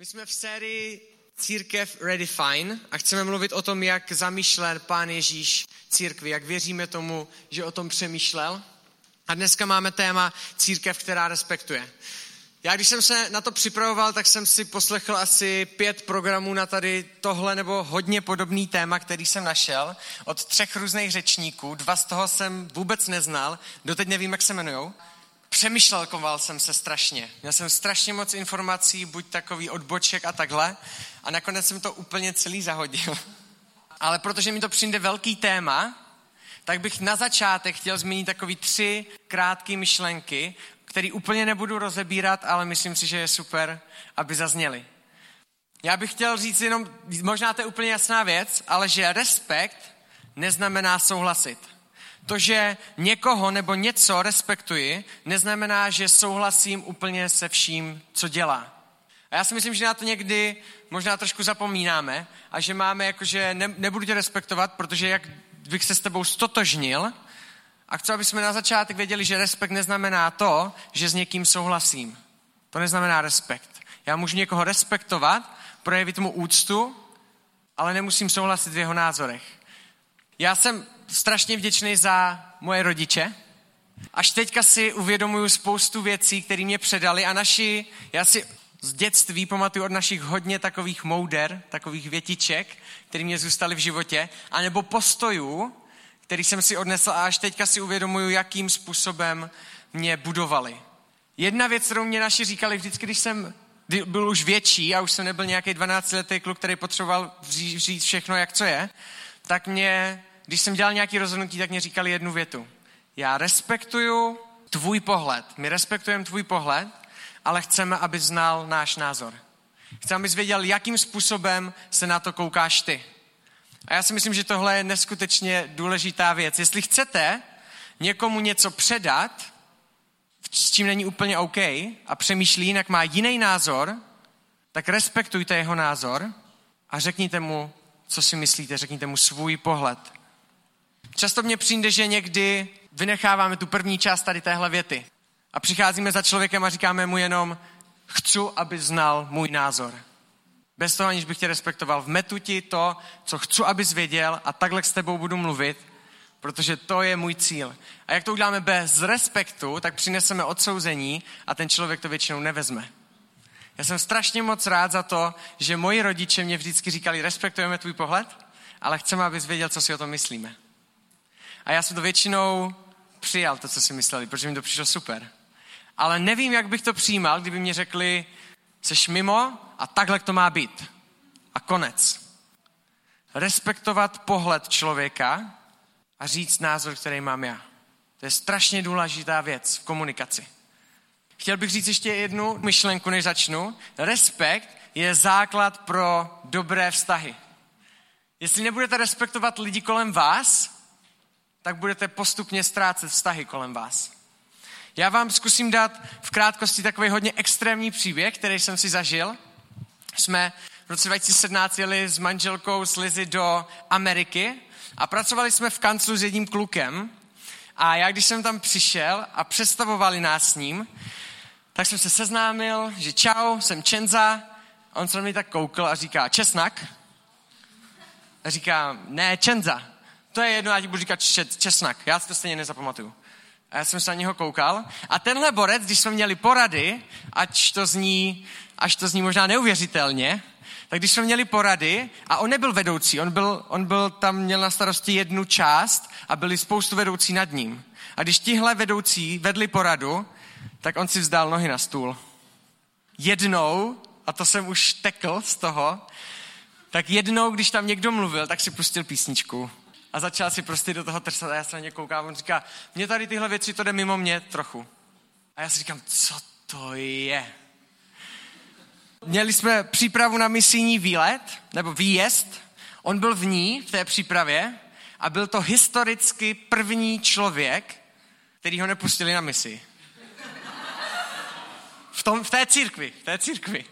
My jsme v sérii Církev Redefine a chceme mluvit o tom, jak zamýšlel Pán Ježíš církvi, jak věříme tomu, že o tom přemýšlel. A dneska máme téma církev, která respektuje. Já když jsem se na to připravoval, tak jsem si poslechl asi pět programů na tady tohle nebo hodně podobný téma, který jsem našel od třech různých řečníků. Dva z toho jsem vůbec neznal, doteď nevím, jak se jmenujou přemýšlelkoval jsem se strašně. Měl jsem strašně moc informací, buď takový odboček a takhle. A nakonec jsem to úplně celý zahodil. Ale protože mi to přijde velký téma, tak bych na začátek chtěl zmínit takový tři krátké myšlenky, které úplně nebudu rozebírat, ale myslím si, že je super, aby zazněly. Já bych chtěl říct jenom, možná to je úplně jasná věc, ale že respekt neznamená souhlasit. To, že někoho nebo něco respektuji, neznamená, že souhlasím úplně se vším, co dělá. A já si myslím, že na to někdy možná trošku zapomínáme a že máme jakože ne, nebudu tě respektovat, protože jak bych se s tebou stotožnil a chci, aby jsme na začátek věděli, že respekt neznamená to, že s někým souhlasím. To neznamená respekt. Já můžu někoho respektovat, projevit mu úctu, ale nemusím souhlasit v jeho názorech. Já jsem strašně vděčný za moje rodiče. Až teďka si uvědomuju spoustu věcí, které mě předali a naši, já si z dětství pamatuju od našich hodně takových mouder, takových větiček, které mě zůstaly v životě, anebo postojů, který jsem si odnesl a až teďka si uvědomuju, jakým způsobem mě budovali. Jedna věc, kterou mě naši říkali vždycky, když jsem byl už větší a už jsem nebyl nějaký 12-letý kluk, který potřeboval říct všechno, jak co je, tak mě když jsem dělal nějaký rozhodnutí, tak mě říkali jednu větu. Já respektuju tvůj pohled. My respektujeme tvůj pohled, ale chceme, aby znal náš názor. Chceme, abys věděl, jakým způsobem se na to koukáš ty. A já si myslím, že tohle je neskutečně důležitá věc. Jestli chcete někomu něco předat, s čím není úplně OK a přemýšlí, jinak má jiný názor, tak respektujte jeho názor a řekněte mu, co si myslíte, řekněte mu svůj pohled. Často mně přijde, že někdy vynecháváme tu první část tady téhle věty a přicházíme za člověkem a říkáme mu jenom, chci, aby znal můj názor. Bez toho, aniž bych tě respektoval. Vmetu ti to, co chci, abys věděl a takhle s tebou budu mluvit, protože to je můj cíl. A jak to uděláme bez respektu, tak přineseme odsouzení a ten člověk to většinou nevezme. Já jsem strašně moc rád za to, že moji rodiče mě vždycky říkali, respektujeme tvůj pohled, ale chceme, abys věděl, co si o tom myslíme. A já jsem to většinou přijal, to, co si mysleli, protože mi to přišlo super. Ale nevím, jak bych to přijímal, kdyby mě řekli, jsi mimo a takhle to má být. A konec. Respektovat pohled člověka a říct názor, který mám já. To je strašně důležitá věc v komunikaci. Chtěl bych říct ještě jednu myšlenku, než začnu. Respekt je základ pro dobré vztahy. Jestli nebudete respektovat lidi kolem vás, tak budete postupně ztrácet vztahy kolem vás. Já vám zkusím dát v krátkosti takový hodně extrémní příběh, který jsem si zažil. Jsme v roce 2017 jeli s manželkou z Lizy do Ameriky a pracovali jsme v kanclu s jedním klukem. A já, když jsem tam přišel a představovali nás s ním, tak jsem se seznámil, že čau, jsem Čenza. On se na mě tak koukl a říká, česnak. A říká, ne, Čenza to je jedno, já ti budu říkat česnak. Já si to stejně nezapamatuju. A já jsem se na něho koukal. A tenhle borec, když jsme měli porady, ať to zní, až to zní možná neuvěřitelně, tak když jsme měli porady, a on nebyl vedoucí, on byl, on byl tam, měl na starosti jednu část a byli spoustu vedoucí nad ním. A když tihle vedoucí vedli poradu, tak on si vzdal nohy na stůl. Jednou, a to jsem už tekl z toho, tak jednou, když tam někdo mluvil, tak si pustil písničku a začal si prostě do toho trsat a já se na ně koukám. On říká, mě tady tyhle věci, to jde mimo mě trochu. A já si říkám, co to je? Měli jsme přípravu na misijní výlet, nebo výjezd. On byl v ní, v té přípravě, a byl to historicky první člověk, který ho nepustili na misi. V, tom, v té církvi, v té církvi.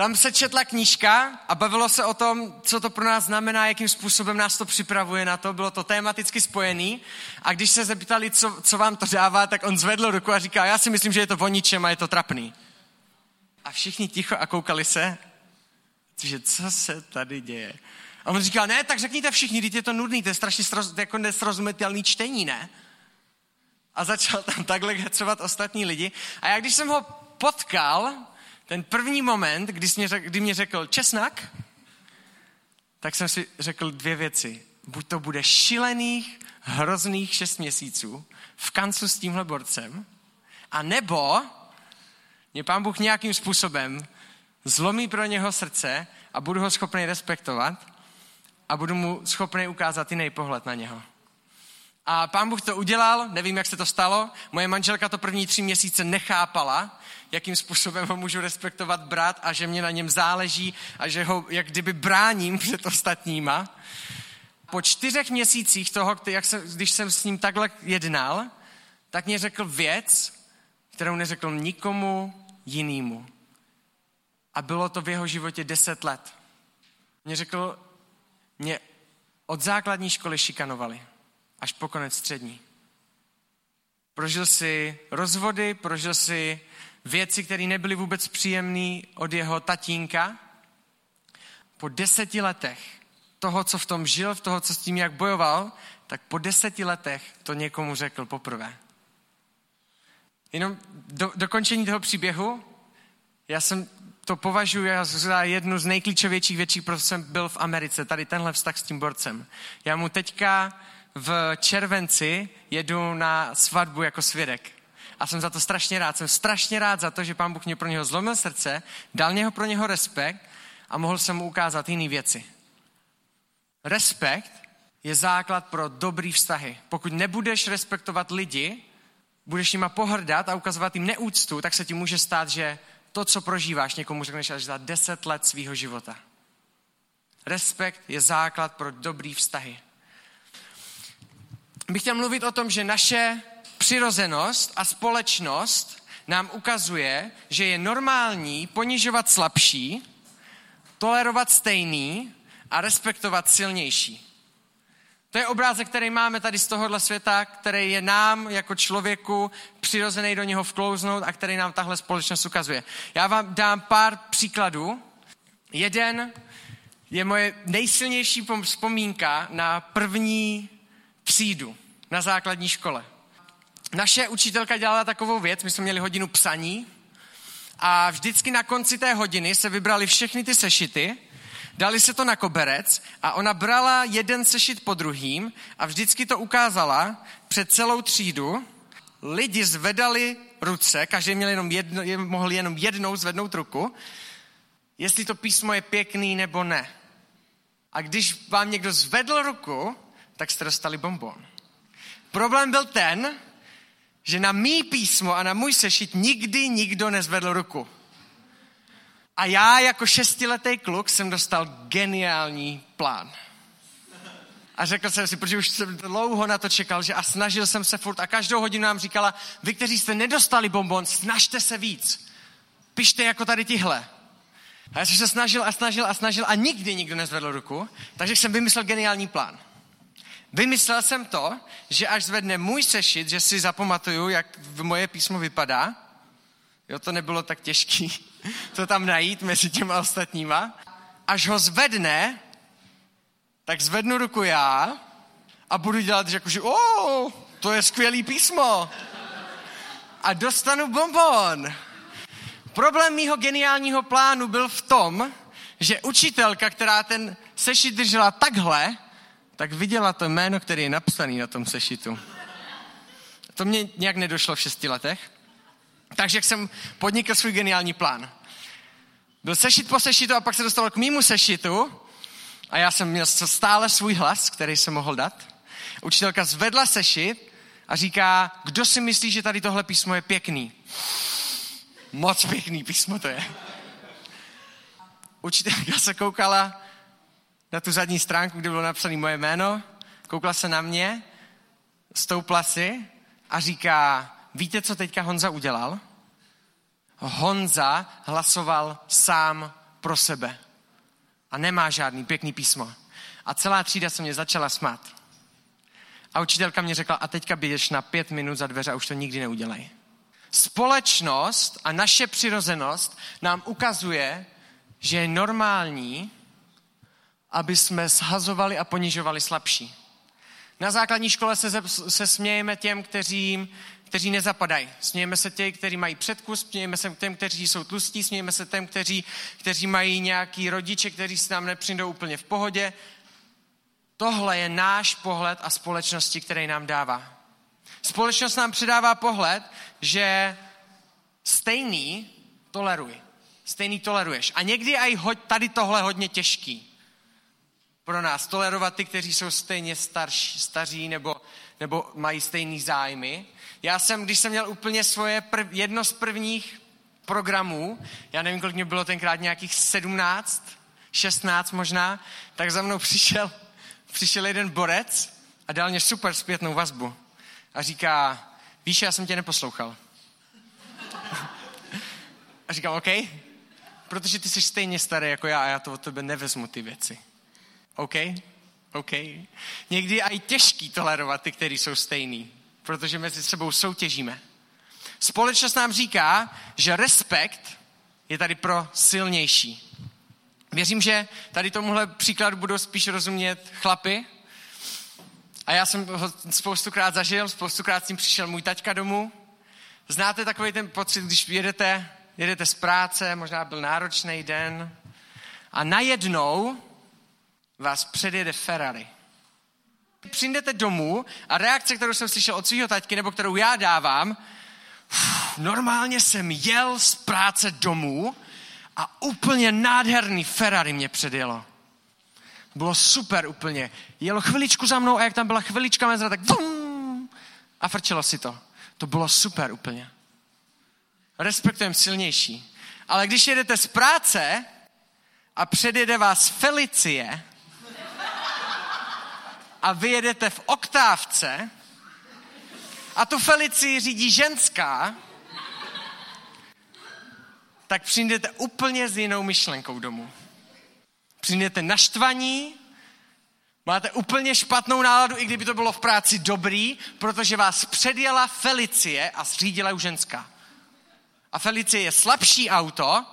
Tam se četla knížka a bavilo se o tom, co to pro nás znamená, jakým způsobem nás to připravuje na to. Bylo to tematicky spojený. A když se zeptali, co, co vám to dává, tak on zvedl ruku a říká, já si myslím, že je to o ničem a je to trapný. A všichni ticho a koukali se, že co se tady děje. A on říkal, ne, tak řekněte všichni, teď je to nudný, to je strašně sroz, jako nesrozumitelný čtení, ne? A začal tam takhle hecovat ostatní lidi. A já když jsem ho potkal, ten první moment, kdy, mě, řek, kdy mě řekl česnak, tak jsem si řekl dvě věci. Buď to bude šilených, hrozných šest měsíců v kancu s tímhle borcem, a nebo mě pán Bůh nějakým způsobem zlomí pro něho srdce a budu ho schopný respektovat a budu mu schopný ukázat jiný pohled na něho. A pán Bůh to udělal, nevím, jak se to stalo. Moje manželka to první tři měsíce nechápala, jakým způsobem ho můžu respektovat brat a že mě na něm záleží a že ho jak kdyby bráním před ostatníma. Po čtyřech měsících toho, jak jsem, když jsem s ním takhle jednal, tak mě řekl věc, kterou neřekl nikomu jinému. A bylo to v jeho životě deset let. Mě řekl, mě od základní školy šikanovali až po konec střední. Prožil si rozvody, prožil si věci, které nebyly vůbec příjemné od jeho tatínka. Po deseti letech toho, co v tom žil, v toho, co s tím jak bojoval, tak po deseti letech to někomu řekl poprvé. Jenom do, dokončení toho příběhu, já jsem to považuji za jednu z nejklíčovějších věcí, protože jsem byl v Americe, tady tenhle vztah s tím borcem. Já mu teďka v červenci jedu na svatbu jako svědek. A jsem za to strašně rád. Jsem strašně rád za to, že pán Bůh mě pro něho zlomil srdce, dal něho pro něho respekt a mohl jsem mu ukázat jiné věci. Respekt je základ pro dobrý vztahy. Pokud nebudeš respektovat lidi, budeš nima pohrdat a ukazovat jim neúctu, tak se ti může stát, že to, co prožíváš, někomu řekneš až za deset let svého života. Respekt je základ pro dobrý vztahy. Bych chtěl mluvit o tom, že naše přirozenost a společnost nám ukazuje, že je normální ponižovat slabší, tolerovat stejný a respektovat silnější. To je obrázek, který máme tady z tohohle světa, který je nám jako člověku přirozený do něho vklouznout a který nám tahle společnost ukazuje. Já vám dám pár příkladů. Jeden je moje nejsilnější vzpomínka na první třídu na základní škole. Naše učitelka dělala takovou věc, my jsme měli hodinu psaní a vždycky na konci té hodiny se vybrali všechny ty sešity dali se to na koberec a ona brala jeden sešit po druhým a vždycky to ukázala před celou třídu. Lidi zvedali ruce, každý měl jenom jedno, mohl jenom jednou zvednout ruku, jestli to písmo je pěkný nebo ne. A když vám někdo zvedl ruku, tak jste dostali bonbon. Problém byl ten, že na mý písmo a na můj sešit nikdy nikdo nezvedl ruku. A já jako šestiletý kluk jsem dostal geniální plán. A řekl jsem si, protože už jsem dlouho na to čekal, že a snažil jsem se furt a každou hodinu nám říkala, vy, kteří jste nedostali bonbon, snažte se víc. Pište jako tady tihle. A já jsem se snažil a snažil a snažil a nikdy nikdo nezvedl ruku, takže jsem vymyslel geniální plán. Vymyslel jsem to, že až zvedne můj sešit, že si zapamatuju, jak moje písmo vypadá, Jo, to nebylo tak těžký to tam najít mezi těma ostatníma. Až ho zvedne, tak zvednu ruku já a budu dělat, že jakože, oh, to je skvělý písmo. A dostanu bonbon. Problém mýho geniálního plánu byl v tom, že učitelka, která ten sešit držela takhle, tak viděla to jméno, které je napsané na tom sešitu. To mě nějak nedošlo v šesti letech. Takže jak jsem podnikl svůj geniální plán. Byl sešit po sešitu a pak se dostal k mýmu sešitu a já jsem měl stále svůj hlas, který jsem mohl dát. Učitelka zvedla sešit a říká, kdo si myslí, že tady tohle písmo je pěkný? Moc pěkný písmo to je. Učitelka se koukala na tu zadní stránku, kde bylo napsané moje jméno, koukla se na mě, stoupla si a říká, víte, co teďka Honza udělal? Honza hlasoval sám pro sebe. A nemá žádný pěkný písmo. A celá třída se mě začala smát. A učitelka mě řekla, a teďka běžeš na pět minut za dveře a už to nikdy neudělej. společnost a naše přirozenost nám ukazuje, že je normální, aby jsme shazovali a ponižovali slabší. Na základní škole se, se smějeme těm, kteří, kteří nezapadají. Smějeme se těm, kteří mají předkus, smějeme se těm, kteří jsou tlustí, smějeme se těm, kteří, kteří mají nějaký rodiče, kteří se nám nepřijdou úplně v pohodě. Tohle je náš pohled a společnosti, který nám dává. Společnost nám předává pohled, že stejný toleruj. Stejný toleruješ. A někdy i tady tohle hodně těžký pro nás tolerovat ty, kteří jsou stejně starší, staří nebo, nebo mají stejný zájmy. Já jsem, když jsem měl úplně svoje prv, jedno z prvních programů, já nevím, kolik mě bylo tenkrát, nějakých 17, 16 možná, tak za mnou přišel, přišel jeden borec a dal mě super zpětnou vazbu. A říká, víš, já jsem tě neposlouchal. a říkám, OK, protože ty jsi stejně starý jako já a já to od tebe nevezmu ty věci. OK? OK. Někdy je i těžký tolerovat ty, kteří jsou stejný, protože mezi sebou soutěžíme. Společnost nám říká, že respekt je tady pro silnější. Věřím, že tady tomuhle příkladu budou spíš rozumět chlapy. A já jsem ho spoustukrát zažil, spoustukrát s tím přišel můj taťka domů. Znáte takový ten pocit, když jedete, jedete z práce, možná byl náročný den a najednou vás předjede Ferrari. Přijdete domů a reakce, kterou jsem slyšel od svého taťky, nebo kterou já dávám, uf, normálně jsem jel z práce domů a úplně nádherný Ferrari mě předjelo. Bylo super úplně. Jelo chviličku za mnou a jak tam byla chvilička mezra, tak vum, a frčelo si to. To bylo super úplně. Respektujeme silnější. Ale když jedete z práce a předjede vás Felicie, a vyjedete v oktávce a tu Felicii řídí ženská, tak přijdete úplně s jinou myšlenkou domů. Přijdete naštvaní, máte úplně špatnou náladu, i kdyby to bylo v práci dobrý, protože vás předjela Felicie a zřídila už ženská. A Felicie je slabší auto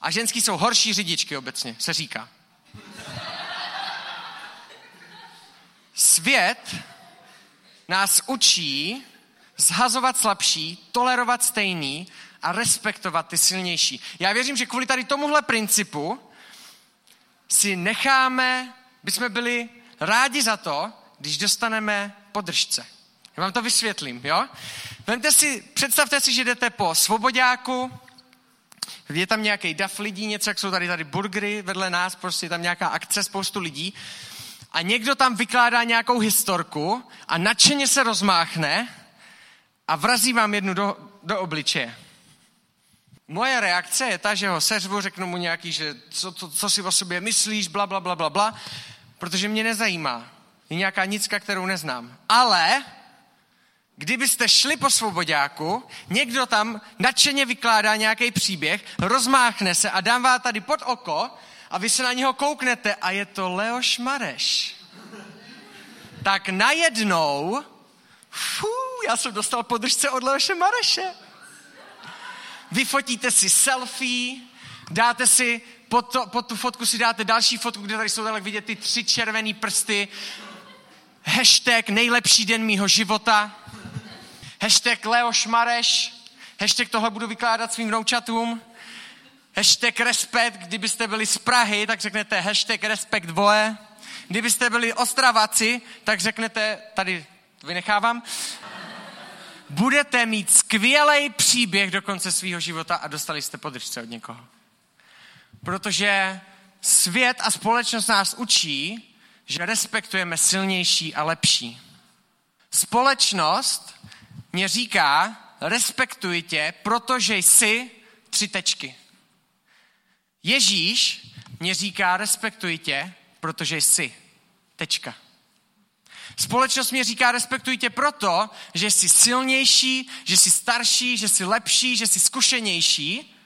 a ženský jsou horší řidičky obecně, se říká. Svět nás učí zhazovat slabší, tolerovat stejný a respektovat ty silnější. Já věřím, že kvůli tady tomuhle principu si necháme, bychom byli rádi za to, když dostaneme podržce. Já vám to vysvětlím, jo? Vemte si, představte si, že jdete po svobodáku, je tam nějaký dav lidí, něco, jak jsou tady tady burgery vedle nás, prostě je tam nějaká akce, spoustu lidí a někdo tam vykládá nějakou historku a nadšeně se rozmáchne a vrazí vám jednu do, do obličeje. Moje reakce je ta, že ho seřvu, řeknu mu nějaký, že co, co, co si o sobě myslíš, bla, bla, bla, bla, bla, protože mě nezajímá. Je nějaká nicka, kterou neznám. Ale kdybyste šli po svobodáku, někdo tam nadšeně vykládá nějaký příběh, rozmáchne se a dám vám tady pod oko a vy se na něho kouknete a je to Leoš Mareš. Tak najednou, fú, já jsem dostal podržce od Leoše Mareše. Vyfotíte si selfie, dáte si, pod, to, pod tu fotku si dáte další fotku, kde tady jsou tak vidět ty tři červený prsty, hashtag nejlepší den mýho života, hashtag Leoš Mareš, hashtag tohle budu vykládat svým vnoučatům, Hashtag respekt, kdybyste byli z Prahy, tak řeknete hashtag respekt voje. Kdybyste byli ostravaci, tak řeknete, tady vynechávám, budete mít skvělý příběh do konce svého života a dostali jste podržce od někoho. Protože svět a společnost nás učí, že respektujeme silnější a lepší. Společnost mě říká, respektuji tě, protože jsi tři tečky. Ježíš mě říká, respektuji tě, protože jsi. Tečka. Společnost mě říká, respektuji tě proto, že jsi silnější, že jsi starší, že jsi lepší, že jsi zkušenější.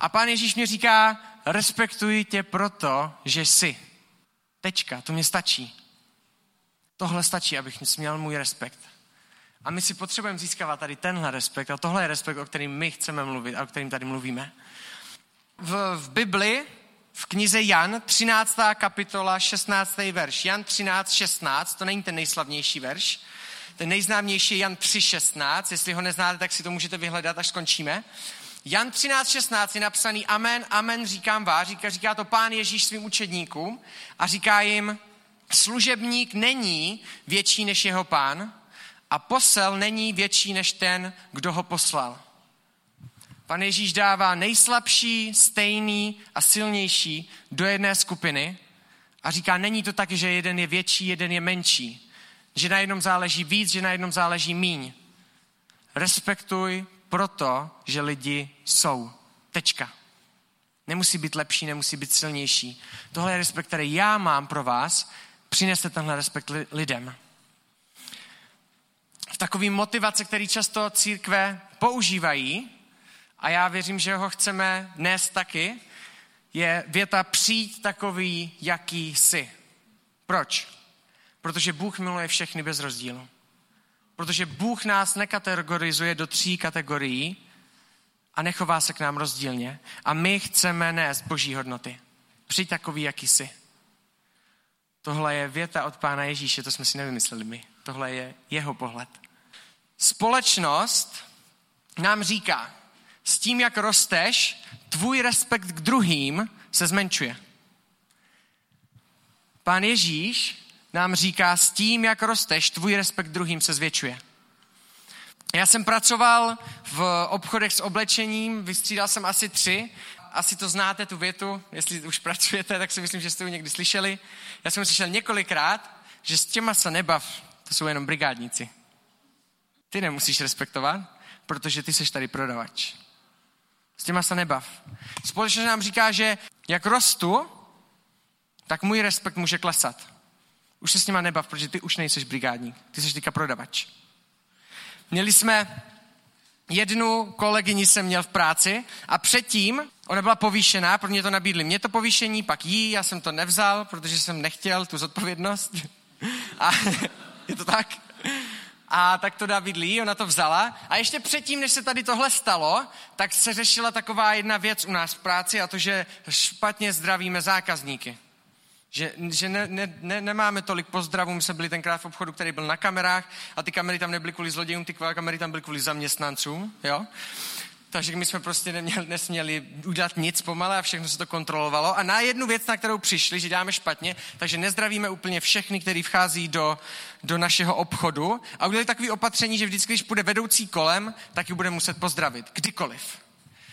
A pán Ježíš mě říká, respektuji tě proto, že jsi. Tečka, to mě stačí. Tohle stačí, abych měl můj respekt. A my si potřebujeme získávat tady tenhle respekt a tohle je respekt, o kterým my chceme mluvit a o kterým tady mluvíme. V, v Bibli, v knize Jan, 13. kapitola, 16. verš. Jan 13, 16, to není ten nejslavnější verš. Ten nejznámější je Jan 3, 16. Jestli ho neznáte, tak si to můžete vyhledat, až skončíme. Jan 13, 16 je napsaný Amen, amen, říkám vás, říká, říká to pán Ježíš svým učedníkům a říká jim, služebník není větší než jeho pán a posel není větší než ten, kdo ho poslal. Pan Ježíš dává nejslabší, stejný a silnější do jedné skupiny a říká, není to tak, že jeden je větší, jeden je menší. Že na jednom záleží víc, že na jednom záleží míň. Respektuj proto, že lidi jsou. Tečka. Nemusí být lepší, nemusí být silnější. Tohle je respekt, který já mám pro vás. Přineste tenhle respekt lidem. V takový motivace, který často církve používají, a já věřím, že ho chceme dnes taky, je věta přijít takový, jaký jsi. Proč? Protože Bůh miluje všechny bez rozdílu. Protože Bůh nás nekategorizuje do tří kategorií a nechová se k nám rozdílně. A my chceme nést boží hodnoty. Přijď takový, jaký jsi. Tohle je věta od Pána Ježíše, to jsme si nevymysleli my. Tohle je jeho pohled. Společnost nám říká, s tím, jak rosteš, tvůj respekt k druhým se zmenšuje. Pán Ježíš nám říká, s tím, jak rosteš, tvůj respekt k druhým se zvětšuje. Já jsem pracoval v obchodech s oblečením, vystřídal jsem asi tři. Asi to znáte, tu větu, jestli už pracujete, tak si myslím, že jste ji někdy slyšeli. Já jsem slyšel několikrát, že s těma se nebav, to jsou jenom brigádníci. Ty nemusíš respektovat, protože ty seš tady prodavač. S těma se nebav. Společnost nám říká, že jak rostu, tak můj respekt může klesat. Už se s nima nebav, protože ty už nejseš brigádník. Ty jsi teďka prodavač. Měli jsme jednu kolegyni jsem měl v práci a předtím ona byla povýšená, pro mě to nabídli. Mě to povýšení, pak jí, já jsem to nevzal, protože jsem nechtěl tu zodpovědnost. A je to tak? A tak to David Lee, ona to vzala. A ještě předtím, než se tady tohle stalo, tak se řešila taková jedna věc u nás v práci a to, že špatně zdravíme zákazníky. Že, že ne, ne, ne, nemáme tolik pozdravů, my jsme byli tenkrát v obchodu, který byl na kamerách a ty kamery tam nebyly kvůli zlodějům, ty kamery tam byly kvůli zaměstnancům, jo. Takže my jsme prostě neměli, nesměli udělat nic pomalé a všechno se to kontrolovalo. A na jednu věc, na kterou přišli, že děláme špatně, takže nezdravíme úplně všechny, který vchází do, do našeho obchodu. A udělali takové opatření, že vždycky, když půjde vedoucí kolem, tak ji bude muset pozdravit. Kdykoliv.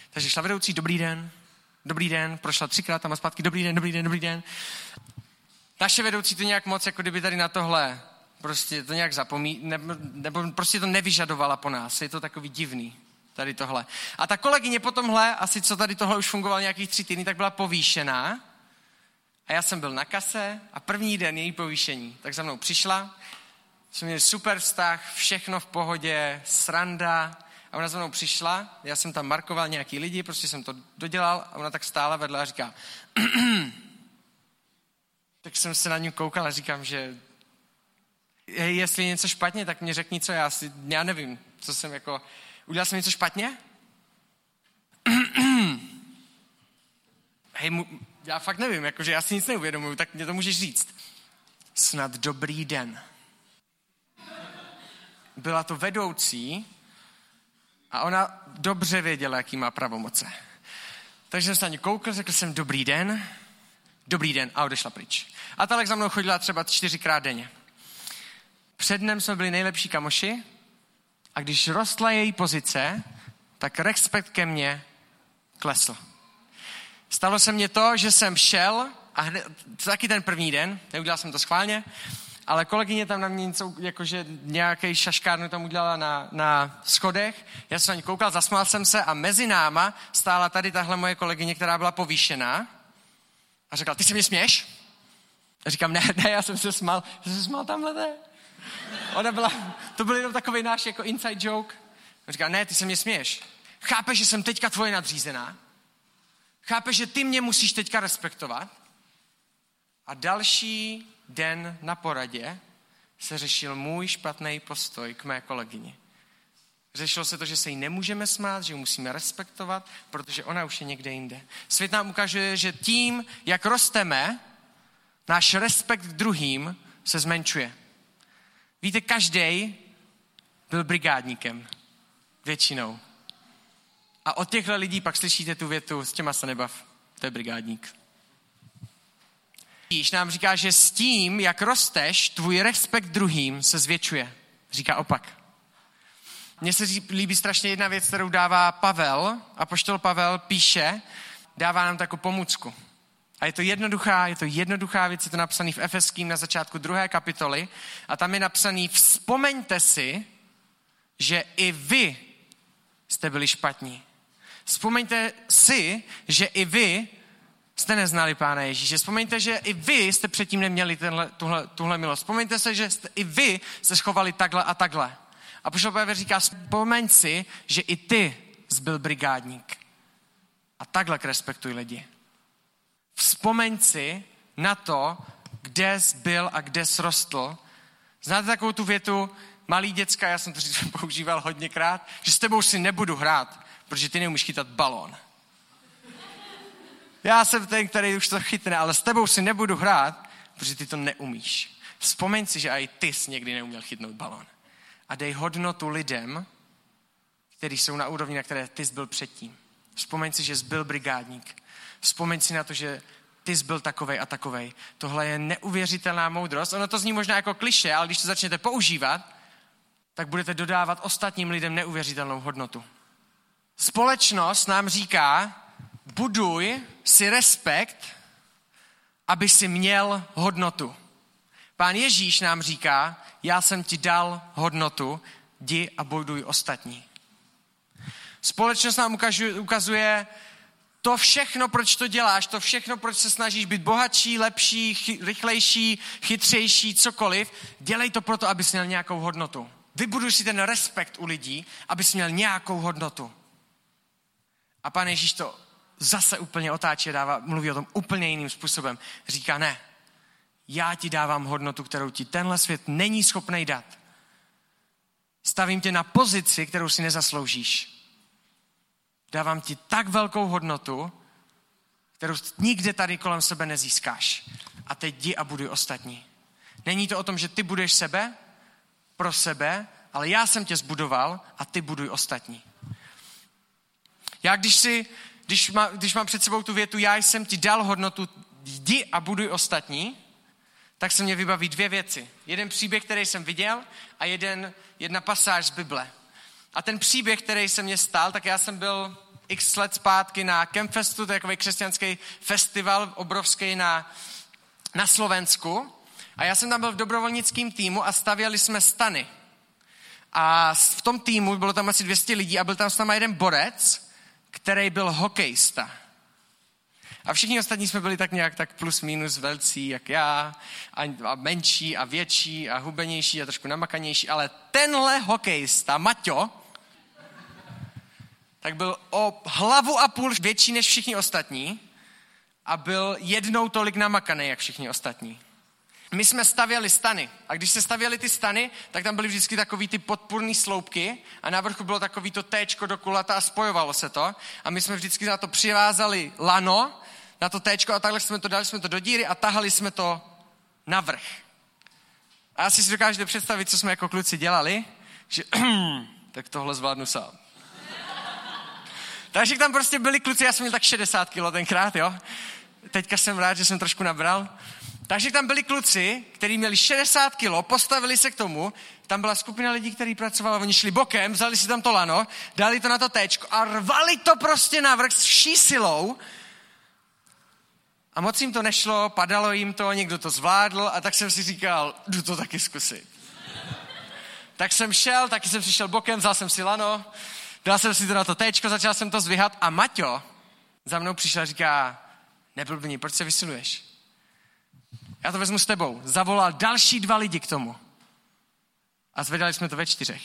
Takže šla vedoucí, dobrý den, dobrý den, prošla třikrát tam a zpátky, dobrý den, dobrý den, dobrý den. Naše vedoucí to nějak moc, jako kdyby tady na tohle prostě to nějak zapomí, nebo, nebo prostě to nevyžadovala po nás. Je to takový divný, tady tohle. A ta kolegyně po tomhle, asi co tady tohle už fungovalo nějakých tři týdny, tak byla povýšená. A já jsem byl na kase a první den její povýšení, tak za mnou přišla. Jsme měli super vztah, všechno v pohodě, sranda. A ona za mnou přišla, já jsem tam markoval nějaký lidi, prostě jsem to dodělal a ona tak stála vedle a říká, tak jsem se na ní koukal a říkám, že jestli je něco špatně, tak mě řekni, co já si, já nevím, co jsem jako, udělal jsem něco špatně? Hej, mu, já fakt nevím, jakože já si nic neuvědomuju, tak mě to můžeš říct. Snad dobrý den. Byla to vedoucí a ona dobře věděla, jaký má pravomoce. Takže jsem se na ní koukal, řekl jsem dobrý den, dobrý den a odešla pryč. A ta za mnou chodila třeba čtyřikrát denně. Před dnem jsme byli nejlepší kamoši a když rostla její pozice, tak respekt ke mně klesl. Stalo se mně to, že jsem šel a hned, taky ten první den, neudělal jsem to schválně, ale kolegyně tam na mě něco, jakože nějaký šaškárnu tam udělala na, na schodech. Já jsem na ní koukal, zasmál jsem se a mezi náma stála tady tahle moje kolegyně, která byla povýšená a řekla, ty se mě směš? A říkám, ne, ne, já jsem se smál, já jsem se smál tamhle, ne. Ona byla, to byl jenom takový náš jako inside joke. A říká, ne, ty se mě směš. Chápeš, že jsem teďka tvoje nadřízená? Chápeš, že ty mě musíš teďka respektovat? A další den na poradě se řešil můj špatný postoj k mé kolegyni. Řešilo se to, že se jí nemůžeme smát, že ji musíme respektovat, protože ona už je někde jinde. Svět nám ukazuje, že tím, jak rosteme, náš respekt k druhým se zmenšuje. Víte, každý byl brigádníkem. Většinou. A od těchto lidí pak slyšíte tu větu, s těma se nebav, to je brigádník. Ježíš nám říká, že s tím, jak rosteš, tvůj respekt druhým se zvětšuje. Říká opak. Mně se líbí strašně jedna věc, kterou dává Pavel, a poštol Pavel píše, dává nám takovou pomůcku. A je to jednoduchá, je to jednoduchá věc, je to napsaný v Efeským na začátku druhé kapitoly a tam je napsaný, vzpomeňte si, že i vy jste byli špatní. Vzpomeňte si, že i vy jste neznali Pána Ježíše. Vzpomeňte, že i vy jste předtím neměli tenhle, tuhle, tuhle milost. Vzpomeňte se, že jste, i vy se schovali takhle a takhle. A pošel Pavel říká, vzpomeň si, že i ty zbyl brigádník. A takhle respektuj lidi. Vzpomeň si na to, kde jsi byl a kde jsi rostl. Znáte takovou tu větu, malý děcka, já jsem to používal hodněkrát, že s tebou si nebudu hrát, protože ty neumíš chytat balón. Já jsem ten, který už to chytne, ale s tebou si nebudu hrát, protože ty to neumíš. Vzpomeň si, že i ty jsi někdy neuměl chytnout balón. A dej hodnotu lidem, kteří jsou na úrovni, na které ty jsi byl předtím. Vzpomeň si, že jsi byl brigádník. Vzpomeň si na to, že ty jsi byl takovej a takovej. Tohle je neuvěřitelná moudrost. Ono to zní možná jako kliše, ale když to začnete používat, tak budete dodávat ostatním lidem neuvěřitelnou hodnotu. Společnost nám říká, buduj si respekt, aby si měl hodnotu. Pán Ježíš nám říká, já jsem ti dal hodnotu, jdi a buduj ostatní. Společnost nám ukazuje to všechno, proč to děláš, to všechno, proč se snažíš být bohatší, lepší, chy, rychlejší, chytřejší, cokoliv, dělej to proto, abys měl nějakou hodnotu. Vybuduj si ten respekt u lidí, abys měl nějakou hodnotu. A pan Ježíš to zase úplně otáčí a dává, mluví o tom úplně jiným způsobem. Říká, ne, já ti dávám hodnotu, kterou ti tenhle svět není schopný dát. Stavím tě na pozici, kterou si nezasloužíš. Dávám ti tak velkou hodnotu, kterou nikde tady kolem sebe nezískáš. A teď jdi a buduj ostatní. Není to o tom, že ty budeš sebe, pro sebe, ale já jsem tě zbudoval a ty buduj ostatní. Já když si, když, má, když mám před sebou tu větu, já jsem ti dal hodnotu, jdi a buduj ostatní, tak se mě vybaví dvě věci. Jeden příběh, který jsem viděl a jeden, jedna pasáž z Bible. A ten příběh, který se mě stal, tak já jsem byl x let zpátky na Campfestu, to je takový křesťanský festival obrovský na, na Slovensku. A já jsem tam byl v dobrovolnickém týmu a stavěli jsme stany. A v tom týmu bylo tam asi 200 lidí a byl tam s náma jeden borec, který byl hokejista. A všichni ostatní jsme byli tak nějak tak plus minus velcí, jak já, a, a menší a větší a hubenější a trošku namakanější, ale tenhle hokejista, Maťo, tak byl o hlavu a půl větší než všichni ostatní a byl jednou tolik namakaný, jak všichni ostatní. My jsme stavěli stany a když se stavěly ty stany, tak tam byly vždycky takový ty podpůrné sloupky a na vrchu bylo takový to téčko do kulata a spojovalo se to. A my jsme vždycky na to přivázali lano, na to téčko a takhle jsme to dali jsme to do díry a tahali jsme to na vrch. A asi si dokážete představit, co jsme jako kluci dělali, že tak tohle zvládnu sám. Takže tam prostě byli kluci, já jsem měl tak 60 kilo tenkrát, jo. Teďka jsem rád, že jsem trošku nabral. Takže tam byli kluci, kteří měli 60 kilo, postavili se k tomu, tam byla skupina lidí, kteří pracovali, oni šli bokem, vzali si tam to lano, dali to na to téčko a rvali to prostě navrh s vší silou. A moc jim to nešlo, padalo jim to, někdo to zvládl a tak jsem si říkal, jdu to taky zkusit. tak jsem šel, taky jsem přišel bokem, vzal jsem si lano, dal jsem si to na to téčko, začal jsem to zvyhat a Maťo za mnou přišel a říká, neblbni, proč se vysiluješ? Já to vezmu s tebou. Zavolal další dva lidi k tomu. A zvedali jsme to ve čtyřech.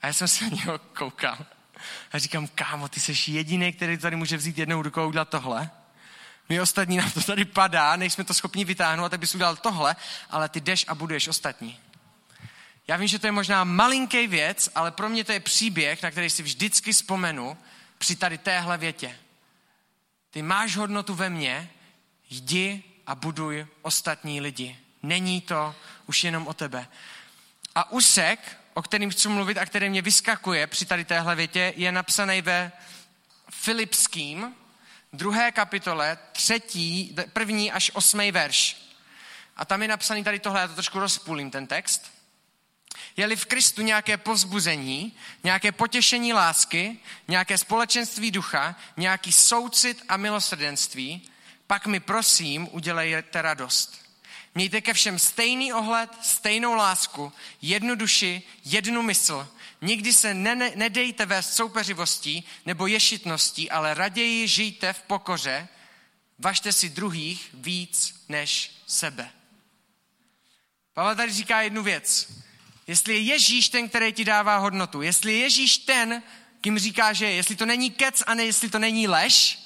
A já jsem se na něho koukal. A říkám, kámo, ty jsi jediný, který tady může vzít jednou rukou udělat tohle. My ostatní nám to tady padá, nejsme to schopni vytáhnout, tak bys udělal tohle, ale ty jdeš a buduješ ostatní. Já vím, že to je možná malinký věc, ale pro mě to je příběh, na který si vždycky vzpomenu při tady téhle větě. Ty máš hodnotu ve mně, jdi a buduj ostatní lidi. Není to už jenom o tebe. A úsek, o kterým chci mluvit a který mě vyskakuje při tady téhle větě, je napsaný ve Filipským, druhé kapitole, třetí, první až osmý verš. A tam je napsaný tady tohle, já to trošku rozpůlím ten text. Je-li v Kristu nějaké povzbuzení, nějaké potěšení lásky, nějaké společenství ducha, nějaký soucit a milosrdenství, pak mi prosím udělejte radost. Mějte ke všem stejný ohled, stejnou lásku, jednu duši, jednu mysl. Nikdy se ne, ne, nedejte vést soupeřivostí nebo ješitností, ale raději žijte v pokoře, važte si druhých víc než sebe. Pavel tady říká jednu věc. Jestli je Ježíš ten, který ti dává hodnotu, jestli je Ježíš ten, kým říká, že je, jestli to není kec a ne, jestli to není lež,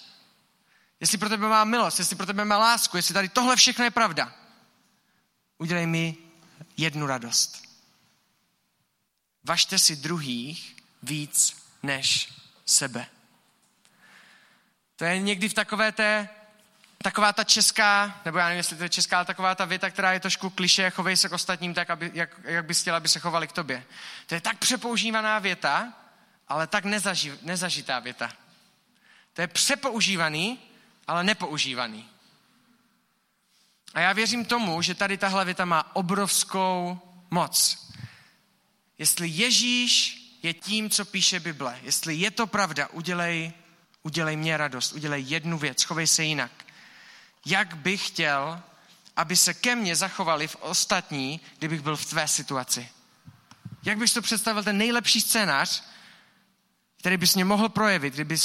jestli pro tebe má milost, jestli pro tebe má lásku, jestli tady tohle všechno je pravda, udělej mi jednu radost. Važte si druhých víc než sebe. To je někdy v takové té taková ta česká, nebo já nevím, jestli to je česká, ale taková ta věta, která je trošku kliše, chovej se k ostatním tak, aby, jak, jak bys chtěla, aby se chovali k tobě. To je tak přepoužívaná věta, ale tak nezaži, nezažitá věta. To je přepoužívaný, ale nepoužívaný. A já věřím tomu, že tady tahle věta má obrovskou moc. Jestli Ježíš je tím, co píše Bible, jestli je to pravda, udělej, udělej mě radost, udělej jednu věc, chovej se jinak jak bych chtěl, aby se ke mně zachovali v ostatní, kdybych byl v tvé situaci. Jak bys to představil ten nejlepší scénář, který bys mě mohl projevit, kdyby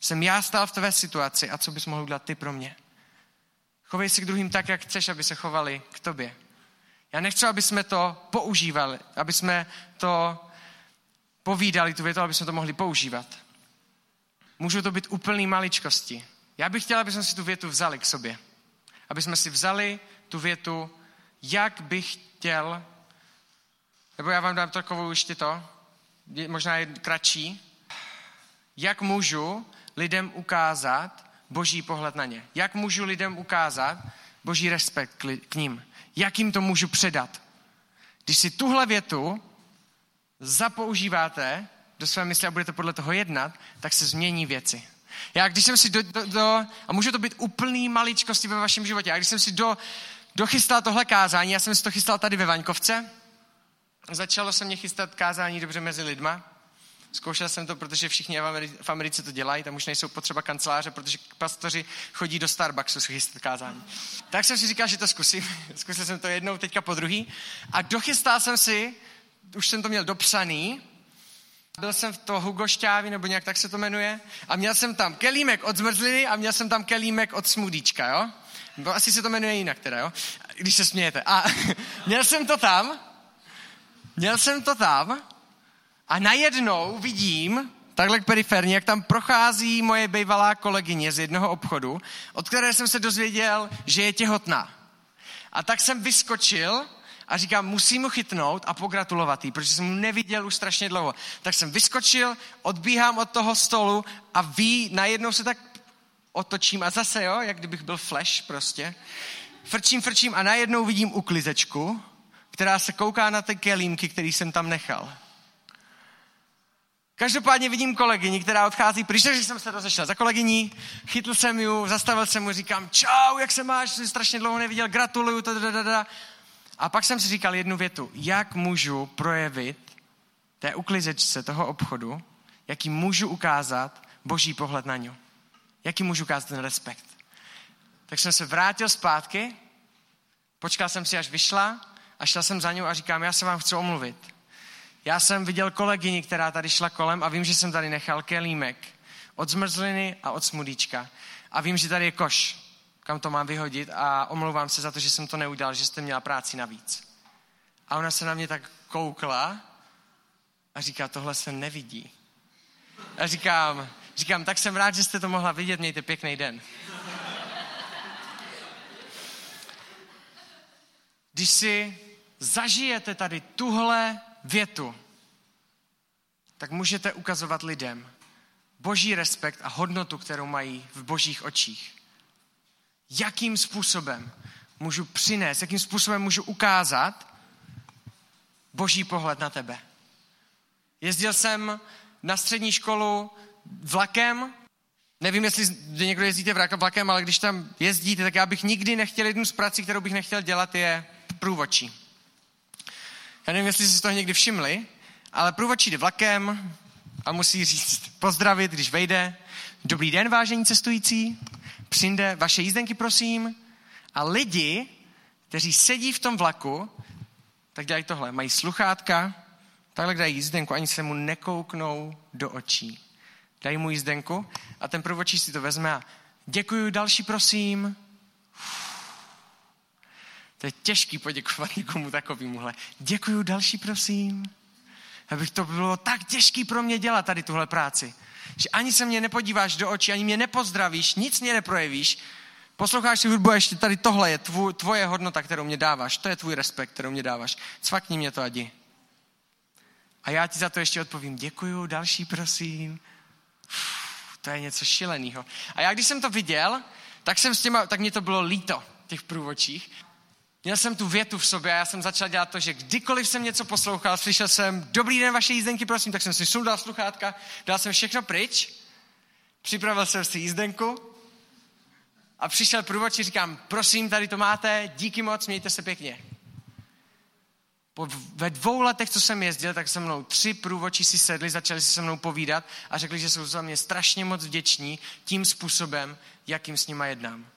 jsem já stál v tvé situaci a co bys mohl udělat ty pro mě. Chovej se k druhým tak, jak chceš, aby se chovali k tobě. Já nechci, aby jsme to používali, aby jsme to povídali, tu větu, aby jsme to mohli používat. Můžou to být úplný maličkosti. Já bych chtěl, aby jsme si tu větu vzali k sobě. Aby jsme si vzali tu větu, jak bych chtěl, nebo já vám dám takovou ještě to, možná je kratší, jak můžu lidem ukázat boží pohled na ně. Jak můžu lidem ukázat boží respekt k ním. Jak jim to můžu předat. Když si tuhle větu zapoužíváte do své mysli a budete podle toho jednat, tak se změní věci. Já když jsem si do, do, do a může to být úplný maličkosti ve vašem životě, a když jsem si do, dochystal tohle kázání, já jsem si to chystal tady ve Vaňkovce, začalo se mě chystat kázání dobře mezi lidma, Zkoušel jsem to, protože všichni v Americe to dělají, tam už nejsou potřeba kanceláře, protože pastoři chodí do Starbucksu chystat kázání. Tak jsem si říkal, že to zkusím. Zkusil jsem to jednou, teďka po druhý. A dochystal jsem si, už jsem to měl dopsaný, byl jsem v to Hugo Šťávy, nebo nějak tak se to jmenuje, a měl jsem tam kelímek od zmrzliny a měl jsem tam kelímek od smudíčka, jo? Bo asi se to jmenuje jinak teda, jo? Když se smějete. A měl jsem to tam, měl jsem to tam a najednou vidím, takhle periferně, jak tam prochází moje bývalá kolegyně z jednoho obchodu, od které jsem se dozvěděl, že je těhotná. A tak jsem vyskočil a říkám, musím mu chytnout a pogratulovat jí, protože jsem mu neviděl už strašně dlouho. Tak jsem vyskočil, odbíhám od toho stolu a ví, najednou se tak otočím a zase, jo, jak kdybych byl flash prostě. Frčím, frčím a najednou vidím uklizečku, která se kouká na ty kelímky, který jsem tam nechal. Každopádně vidím kolegyni, která odchází pryč, že jsem se rozešel za kolegyní, chytl jsem ju, zastavil jsem mu, říkám, čau, jak se máš, jsi strašně dlouho neviděl, gratuluju, da. A pak jsem si říkal jednu větu. Jak můžu projevit té uklizečce toho obchodu, jaký můžu ukázat boží pohled na ňu. Jaký můžu ukázat ten respekt. Tak jsem se vrátil zpátky, počkal jsem si, až vyšla a šel jsem za ňou a říkám, já se vám chci omluvit. Já jsem viděl kolegyni, která tady šla kolem a vím, že jsem tady nechal kelímek od zmrzliny a od smudíčka. A vím, že tady je koš kam to mám vyhodit a omlouvám se za to, že jsem to neudělal, že jste měla práci navíc. A ona se na mě tak koukla a říká, tohle se nevidí. A říkám, říkám, tak jsem rád, že jste to mohla vidět, mějte pěkný den. Když si zažijete tady tuhle větu, tak můžete ukazovat lidem boží respekt a hodnotu, kterou mají v božích očích. Jakým způsobem můžu přinést, jakým způsobem můžu ukázat boží pohled na tebe. Jezdil jsem na střední školu vlakem, nevím, jestli někdo jezdíte vlakem, ale když tam jezdíte, tak já bych nikdy nechtěl jednu z prací, kterou bych nechtěl dělat, je průvočí. Já nevím, jestli jste si toho někdy všimli, ale průvodčí jde vlakem a musí říct pozdravit, když vejde. Dobrý den, vážení cestující, přijde vaše jízdenky, prosím. A lidi, kteří sedí v tom vlaku, tak dělají tohle. Mají sluchátka, takhle dají jízdenku, ani se mu nekouknou do očí. Dají mu jízdenku a ten průvodčí si to vezme a děkuju, další prosím. To je těžký poděkovat někomu takovýmuhle. Děkuju, další prosím. Abych to bylo tak těžký pro mě dělat tady tuhle práci. Že ani se mě nepodíváš do očí, ani mě nepozdravíš, nic mě neprojevíš. Posloucháš si hudbu a ještě tady tohle je tvů, tvoje hodnota, kterou mě dáváš. To je tvůj respekt, kterou mě dáváš. Cvakni mě to a jdi. A já ti za to ještě odpovím, děkuju, další prosím. Uf, to je něco šileného. A já když jsem to viděl, tak, jsem s těma, tak mě to bylo líto, těch průvočích. Měl jsem tu větu v sobě a já jsem začal dělat to, že kdykoliv jsem něco poslouchal, slyšel jsem, dobrý den, vaše jízdenky, prosím, tak jsem si sundal sluchátka, dal jsem všechno pryč, připravil jsem si jízdenku a přišel průvodčí, říkám, prosím, tady to máte, díky moc, mějte se pěkně. Po, ve dvou letech, co jsem jezdil, tak se mnou tři průvodčí si sedli, začali si se mnou povídat a řekli, že jsou za mě strašně moc vděční tím způsobem, jakým s nima jednám.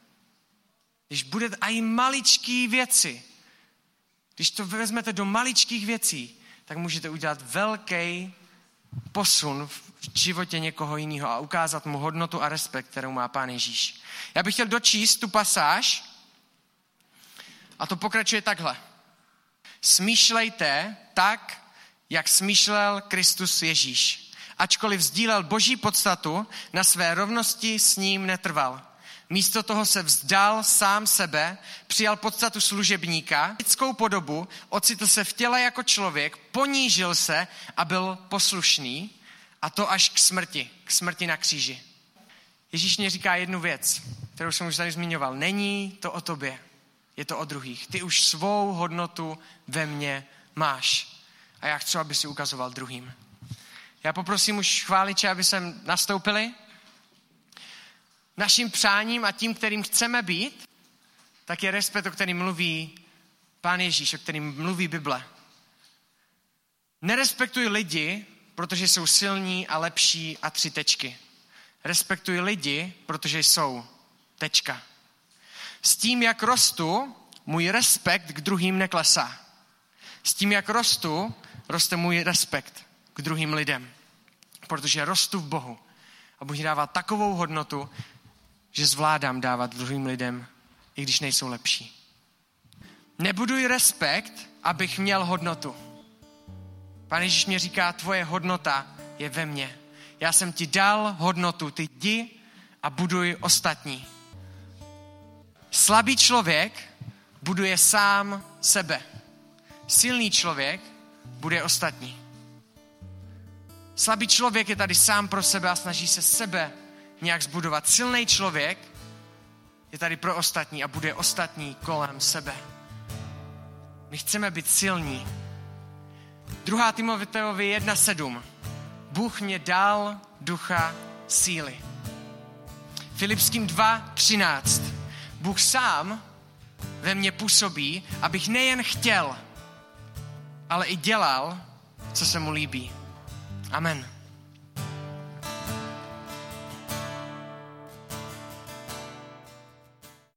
Když bude i maličký věci, když to vezmete do maličkých věcí, tak můžete udělat velký posun v životě někoho jiného a ukázat mu hodnotu a respekt, kterou má Pán Ježíš. Já bych chtěl dočíst tu pasáž a to pokračuje takhle. Smýšlejte tak, jak smýšlel Kristus Ježíš. Ačkoliv sdílel boží podstatu, na své rovnosti s ním netrval Místo toho se vzdal sám sebe, přijal podstatu služebníka, lidskou podobu, ocitl se v těle jako člověk, ponížil se a byl poslušný, a to až k smrti, k smrti na kříži. Ježíš mě říká jednu věc, kterou jsem už tady zmiňoval. Není to o tobě, je to o druhých. Ty už svou hodnotu ve mně máš. A já chci, aby si ukazoval druhým. Já poprosím už chváliče, aby sem nastoupili naším přáním a tím, kterým chceme být, tak je respekt, o kterým mluví Pán Ježíš, o kterým mluví Bible. Nerespektuj lidi, protože jsou silní a lepší a tři tečky. Respektuj lidi, protože jsou. Tečka. S tím, jak rostu, můj respekt k druhým neklesá. S tím, jak rostu, roste můj respekt k druhým lidem. Protože rostu v Bohu. A Bůh dává takovou hodnotu, že zvládám dávat druhým lidem, i když nejsou lepší. Nebuduj respekt, abych měl hodnotu. Pane Ježíš mě říká, tvoje hodnota je ve mně. Já jsem ti dal hodnotu, ty jdi a buduj ostatní. Slabý člověk buduje sám sebe. Silný člověk bude ostatní. Slabý člověk je tady sám pro sebe a snaží se sebe nějak zbudovat. Silný člověk je tady pro ostatní a bude ostatní kolem sebe. My chceme být silní. 2. Timoteovi 1.7. Bůh mě dal ducha síly. Filipským 2.13. Bůh sám ve mně působí, abych nejen chtěl, ale i dělal, co se mu líbí. Amen.